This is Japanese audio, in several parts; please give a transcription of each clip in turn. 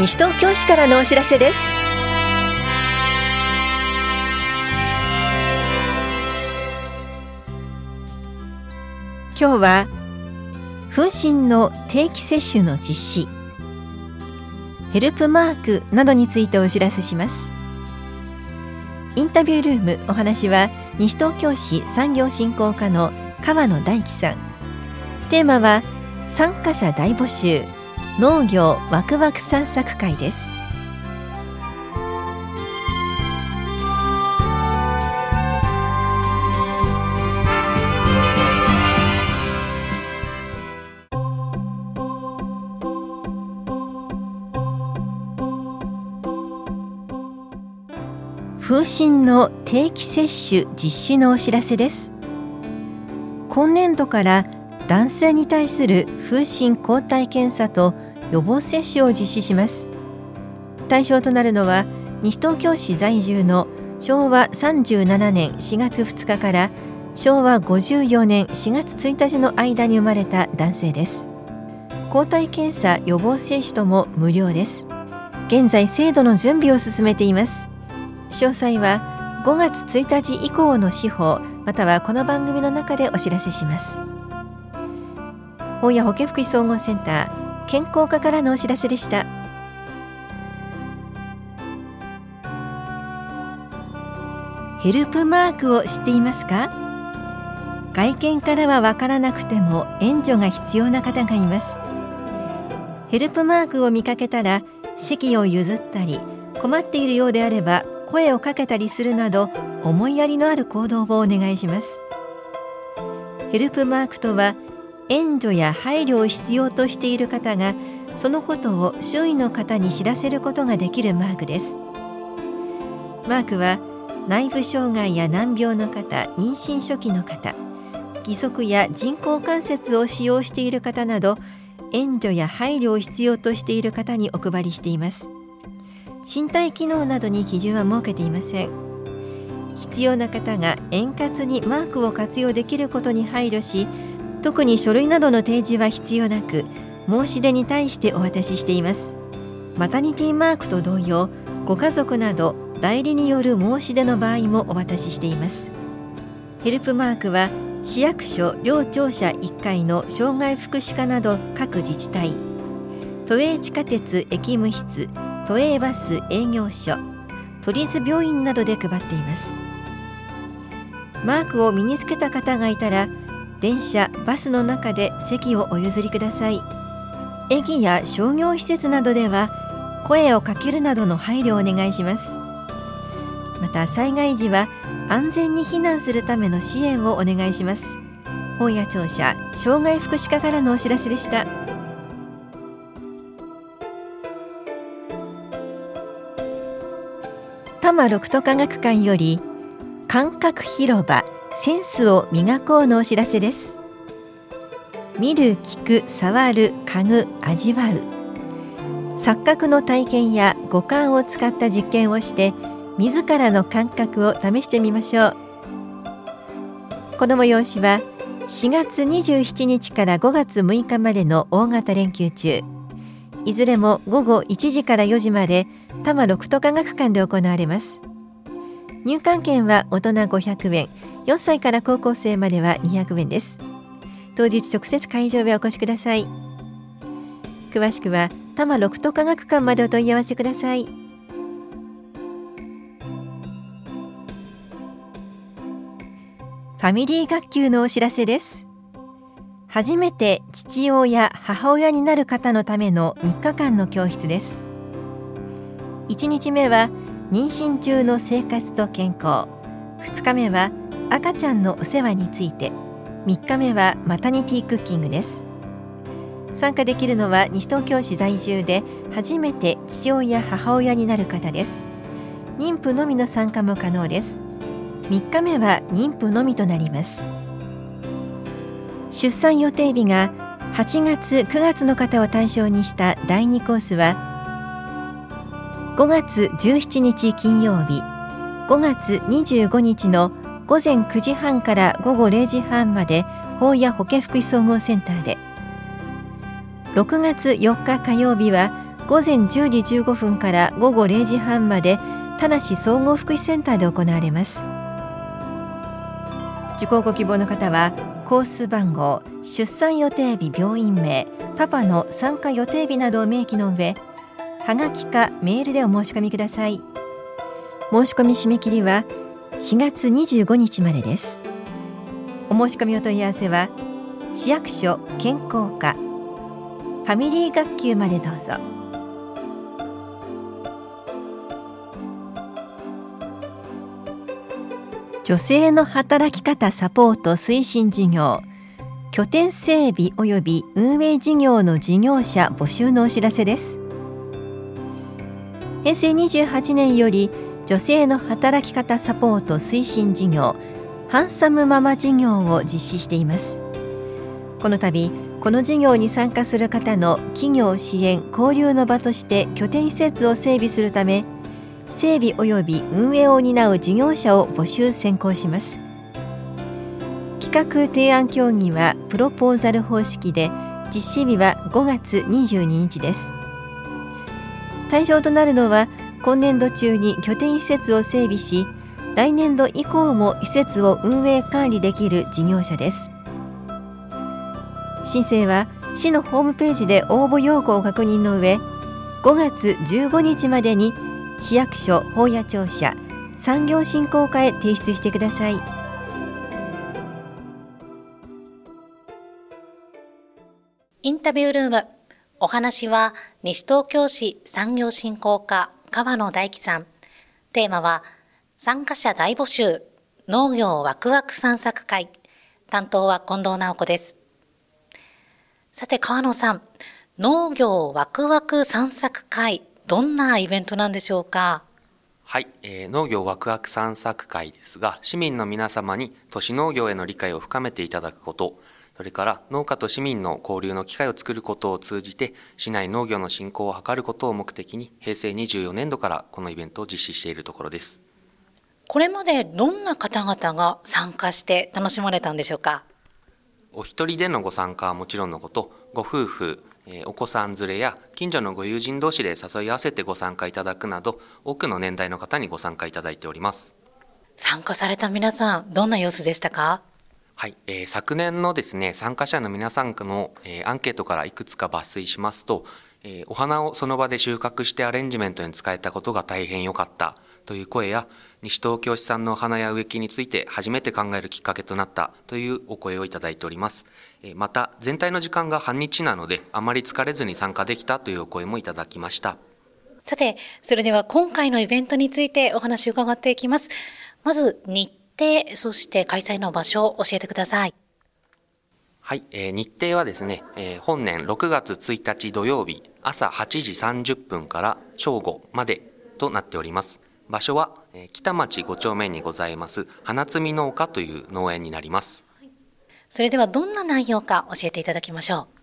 西東京市からのお知らせです。今日は風疹の定期接種の実施。ヘルプマークなどについてお知らせします。インタビュールームお話は西東京市産業振興課の川野大樹さん。テーマは参加者大募集。農業ワクワク散策会です。風疹の定期接種実施のお知らせです。今年度から男性に対する風疹抗体検査と予防接種を実施します。対象となるのは西東京市在住の昭和37年4月2日から昭和54年4月1日の間に生まれた男性です。抗体検査予防接種とも無料です。現在制度の準備を進めています。詳細は5月1日以降の司法またはこの番組の中でお知らせします。本屋保健福祉総合センター健康課からのお知らせでした。ヘルプマークを知っていますか？外見からはわからなくても援助が必要な方がいます。ヘルプマークを見かけたら席を譲ったり困っているようであれば声をかけたりするなど思いやりのある行動をお願いします。ヘルプマークとは援助や配慮を必要としている方がそのことを周囲の方に知らせることができるマークです。マークは内部障害や難病の方妊娠初期の方義足や人工関節を使用している方など援助や配慮を必要としている方にお配りしています。身体機能などに基準は設けていません。必要な方が円滑にマークを活用できることに配慮し特に書類などの提示は必要なく申し出に対してお渡ししています。マタニティマークと同様ご家族など代理による申し出の場合もお渡ししています。ヘルプマークは市役所両庁舎1階の障害福祉課など各自治体。都営地下鉄駅務室都営バス営業所都立病院などで配っています。マークを身につけた方がいたら電車バスの中で席をお譲りください。駅や商業施設などでは声をかけるなどの配慮をお願いします。また災害時は安全に避難するための支援をお願いします。本屋庁舎障害福祉課からのお知らせでした。多摩六都科学館より感覚広場。センスを磨こうのお知らせです。見る、聞く、触る、嗅ぐ、味わう。錯覚の体験や五感を使った実験をして自らの感覚を試してみましょう。この催しは4月27日から5月6日までの大型連休中。いずれも午後1時から4時まで多摩六都科学館で行われます。入館券は大人500円。4歳から高校生までは200円です。当日直接会場へお越しください。詳しくは多摩六都科学館までお問い合わせください。ファミリー学級のお知らせです。初めて父親母親になる方のための3日間の教室です。1日目は妊娠中の生活と健康。2日目は赤ちゃんのお世話について。3日目はマタニティクッキングです。参加できるのは西東京市在住で初めて父親母親になる方です。妊婦のみの参加も可能です。3日目は妊婦のみとなります。出産予定日が8月9月の方を対象にした第2コースは5月17日金曜日5月25日の午前9時半から午後0時半まで法や保健福祉総合センターで6月4日火曜日は午前10時15分から午後0時半まで田梨総合福祉センターで行われます。受講ご希望の方はコース番号出産予定日病院名パパの参加予定日などを明記の上はがきかメールでお申し込みください。申し込み締め切りは4月25日までです。お申し込みお問い合わせは市役所健康課ファミリー学級までどうぞ。女性の働き方サポート推進事業拠点整備及び運営事業の事業者募集のお知らせです。平成28年より女性の働き方サポート推進事業ハンサムママ事業を実施しています。この度この事業に参加する方の企業支援交流の場として拠点施設を整備するため整備及び運営を担う事業者を募集選考します。企画提案協議はプロポーザル方式で実施日は5月22日です。対象となるのは今年度中に拠点施設を整備し来年度以降も施設を運営管理できる事業者です。申請は市のホームページで応募要項を確認の上5月15日までに市役所法屋庁舎産業振興課へ提出してください。インタビュールームお話は西東京市産業振興課川野大樹さん。テーマは参加者大募集農業ワクワク散策会。担当は近藤直子です。さて、川野さん、農業ワクワク散策会、どんなイベントなんでしょうか？はい、えー、農業ワクワク散策会ですが、市民の皆様に都市農業への理解を深めていただくこと、それから農家と市民の交流の機会を作ることを通じて、市内農業の振興を図ることを目的に、平成24年度からこのイベントを実施しているところです。これまでどんな方々が参加して楽しまれたんでしょうか？お一人でのご参加はもちろんのこと、ご夫婦、お子さん連れや近所のご友人同士で誘い合わせてご参加いただくなど、多くの年代の方にご参加いただいております。参加された皆さん、どんな様子でしたか？はい、えー、昨年のですね、参加者の皆さんの、えー、アンケートからいくつか抜粋しますと、えー、お花をその場で収穫してアレンジメントに使えたことが大変良かったという声や、西東京市産のお花や植木について初めて考えるきっかけとなったというお声をいただいております。えまた、全体の時間が半日なので、あまり疲れずに参加できたというお声もいただきました。さて、それでは今回のイベントについてお話を伺っていきます。まず、日程、そして開催の場所を教えてください。はい、えー、日程はですね、えー、本年6月1日土曜日朝8時30分から正午までとなっております。場所は、え北町5丁目にございます花摘み農家という農園になりますそれではどんな内容か教えていただきましょう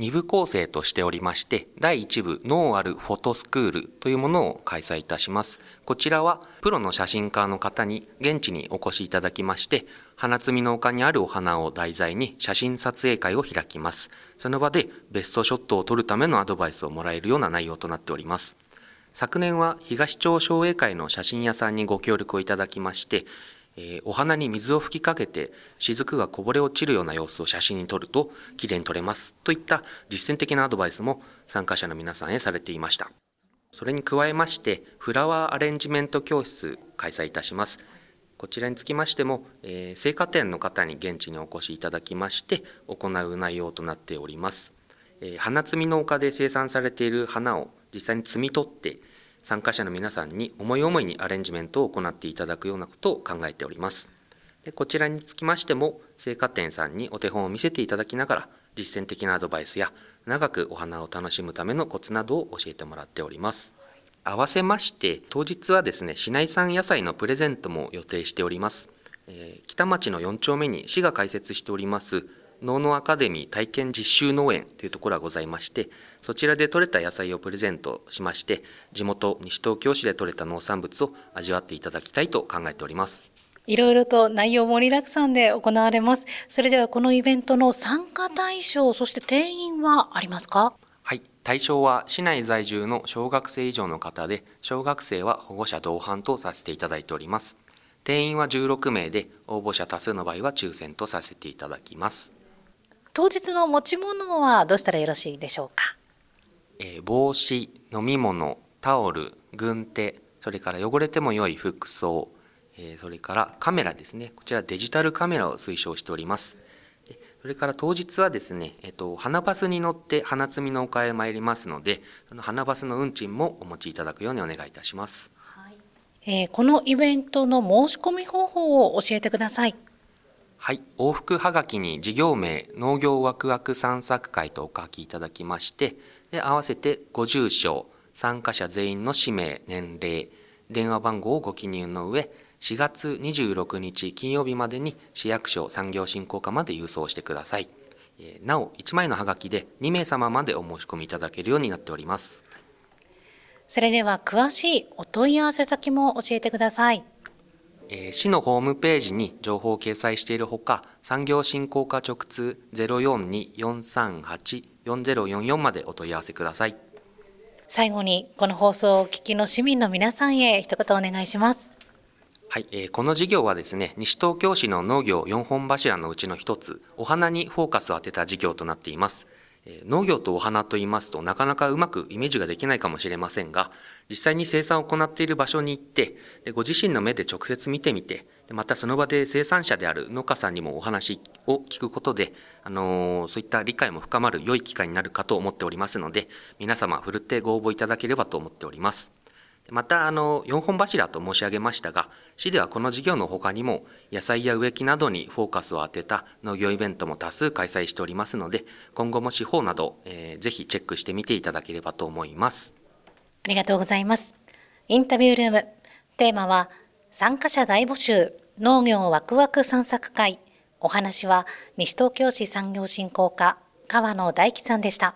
2部構成としておりまして第1部ノーアルフォトスクールというものを開催いたします。こちらはプロの写真家の方に現地にお越しいただきまして花摘み農家にあるお花を題材に写真撮影会を開きます。その場でベストショットを撮るためのアドバイスをもらえるような内容となっております。昨年は東町商栄会の写真屋さんにご協力をいただきまして、えー、お花に水を吹きかけて雫がこぼれ落ちるような様子を写真に撮るときれいに撮れますといった実践的なアドバイスも参加者の皆さんへされていました。それに加えましてフラワーアレンジメント教室開催いたします。こちらにつきましても、えー、生花店の方に現地にお越しいただきまして行う内容となっております、えー、花摘み農家で生産されている花を実際に摘み取って参加者の皆さんに思い思いにアレンジメントを行っていただくようなことを考えております。でこちらにつきましても生花店さんにお手本を見せていただきながら実践的なアドバイスや長くお花を楽しむためのコツなどを教えてもらっております。合わせまして当日はですね市内産野菜のプレゼントも予定しております、えー、北町の4丁目に市が開設しております農農アカデミー体験実習農園というところがございましてそちらで採れた野菜をプレゼントしまして地元西東京市で採れた農産物を味わっていただきたいと考えておりますいろいろと内容盛りだくさんで行われますそれではこのイベントの参加対象そして定員はありますか？はい対象は市内在住の小学生以上の方で、小学生は保護者同伴とさせていただいております。定員は16名で、応募者多数の場合は抽選とさせていただきます。当日の持ち物はどうしたらよろしいでしょうか？えー、帽子、飲み物、タオル、軍手、それから汚れても良い服装、えー、それからカメラですね。こちらデジタルカメラを推奨しております。それから当日はですね、えっと、花バスに乗って花摘みの丘へ参りますので、その花バスの運賃もお持ちいただくようにお願いいたします。はい、えー、このイベントの申し込み方法を教えてください。はい、往復はがきに事業名農業ワクワク散策会とお書きいただきまして、で合わせてご住所、参加者全員の氏名、年齢、電話番号をご記入の上、4月26日金曜日までに市役所産業振興課まで郵送してください。なお、1枚のハガキで2名様までお申し込みいただけるようになっております。それでは詳しいお問い合わせ先も教えてください。えー、市のホームページに情報を掲載しているほか、産業振興課直通042-438-4044までお問い合わせください。最後に、この放送をお聞きの市民の皆さんへ一言お願いします。はい、えー、この事業はですね、西東京市の農業4本柱のうちの一つ、お花にフォーカスを当てた事業となっています。農業とお花と言いますとなかなかうまくイメージができないかもしれませんが、実際に生産を行っている場所に行って、でご自身の目で直接見てみて、でまたその場で生産者である農家さんにもお話を聞くことで、あのー、そういった理解も深まる良い機会になるかと思っておりますので、皆様ふるってご応募いただければと思っております。また、あの、4本柱と申し上げましたが、市ではこの事業の他にも、野菜や植木などにフォーカスを当てた農業イベントも多数開催しておりますので、今後も司法など、えー、ぜひチェックしてみていただければと思います。ありがとうございます。インタビュールーム、テーマは、参加者大募集、農業ワクワク散策会。お話は、西東京市産業振興課、川野大樹さんでした。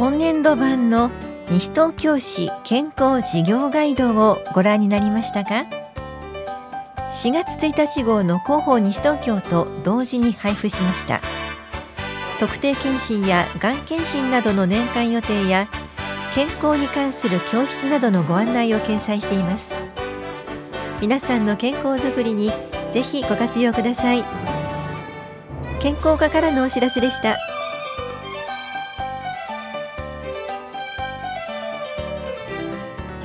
今年度版の西東京市健康事業ガイドをご覧になりましたか？4月1日号の広報西東京と同時に配布しました。特定健診やがん検診などの年間予定や健康に関する教室などのご案内を掲載しています。皆さんの健康づくりにぜひご活用ください。健康課からのお知らせでした。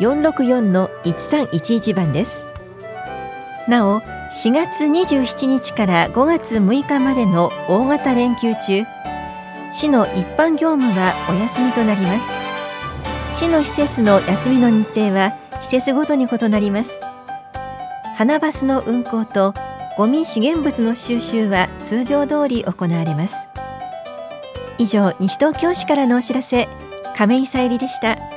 464-1311番です。なお4月27日から5月6日までの大型連休中市の一般業務はお休みとなります。市の施設の休みの日程は施設ごとに異なります。花バスの運行とゴミ資源物の収集は通常通り行われます。以上西東京市からのお知らせ亀井さゆりでした。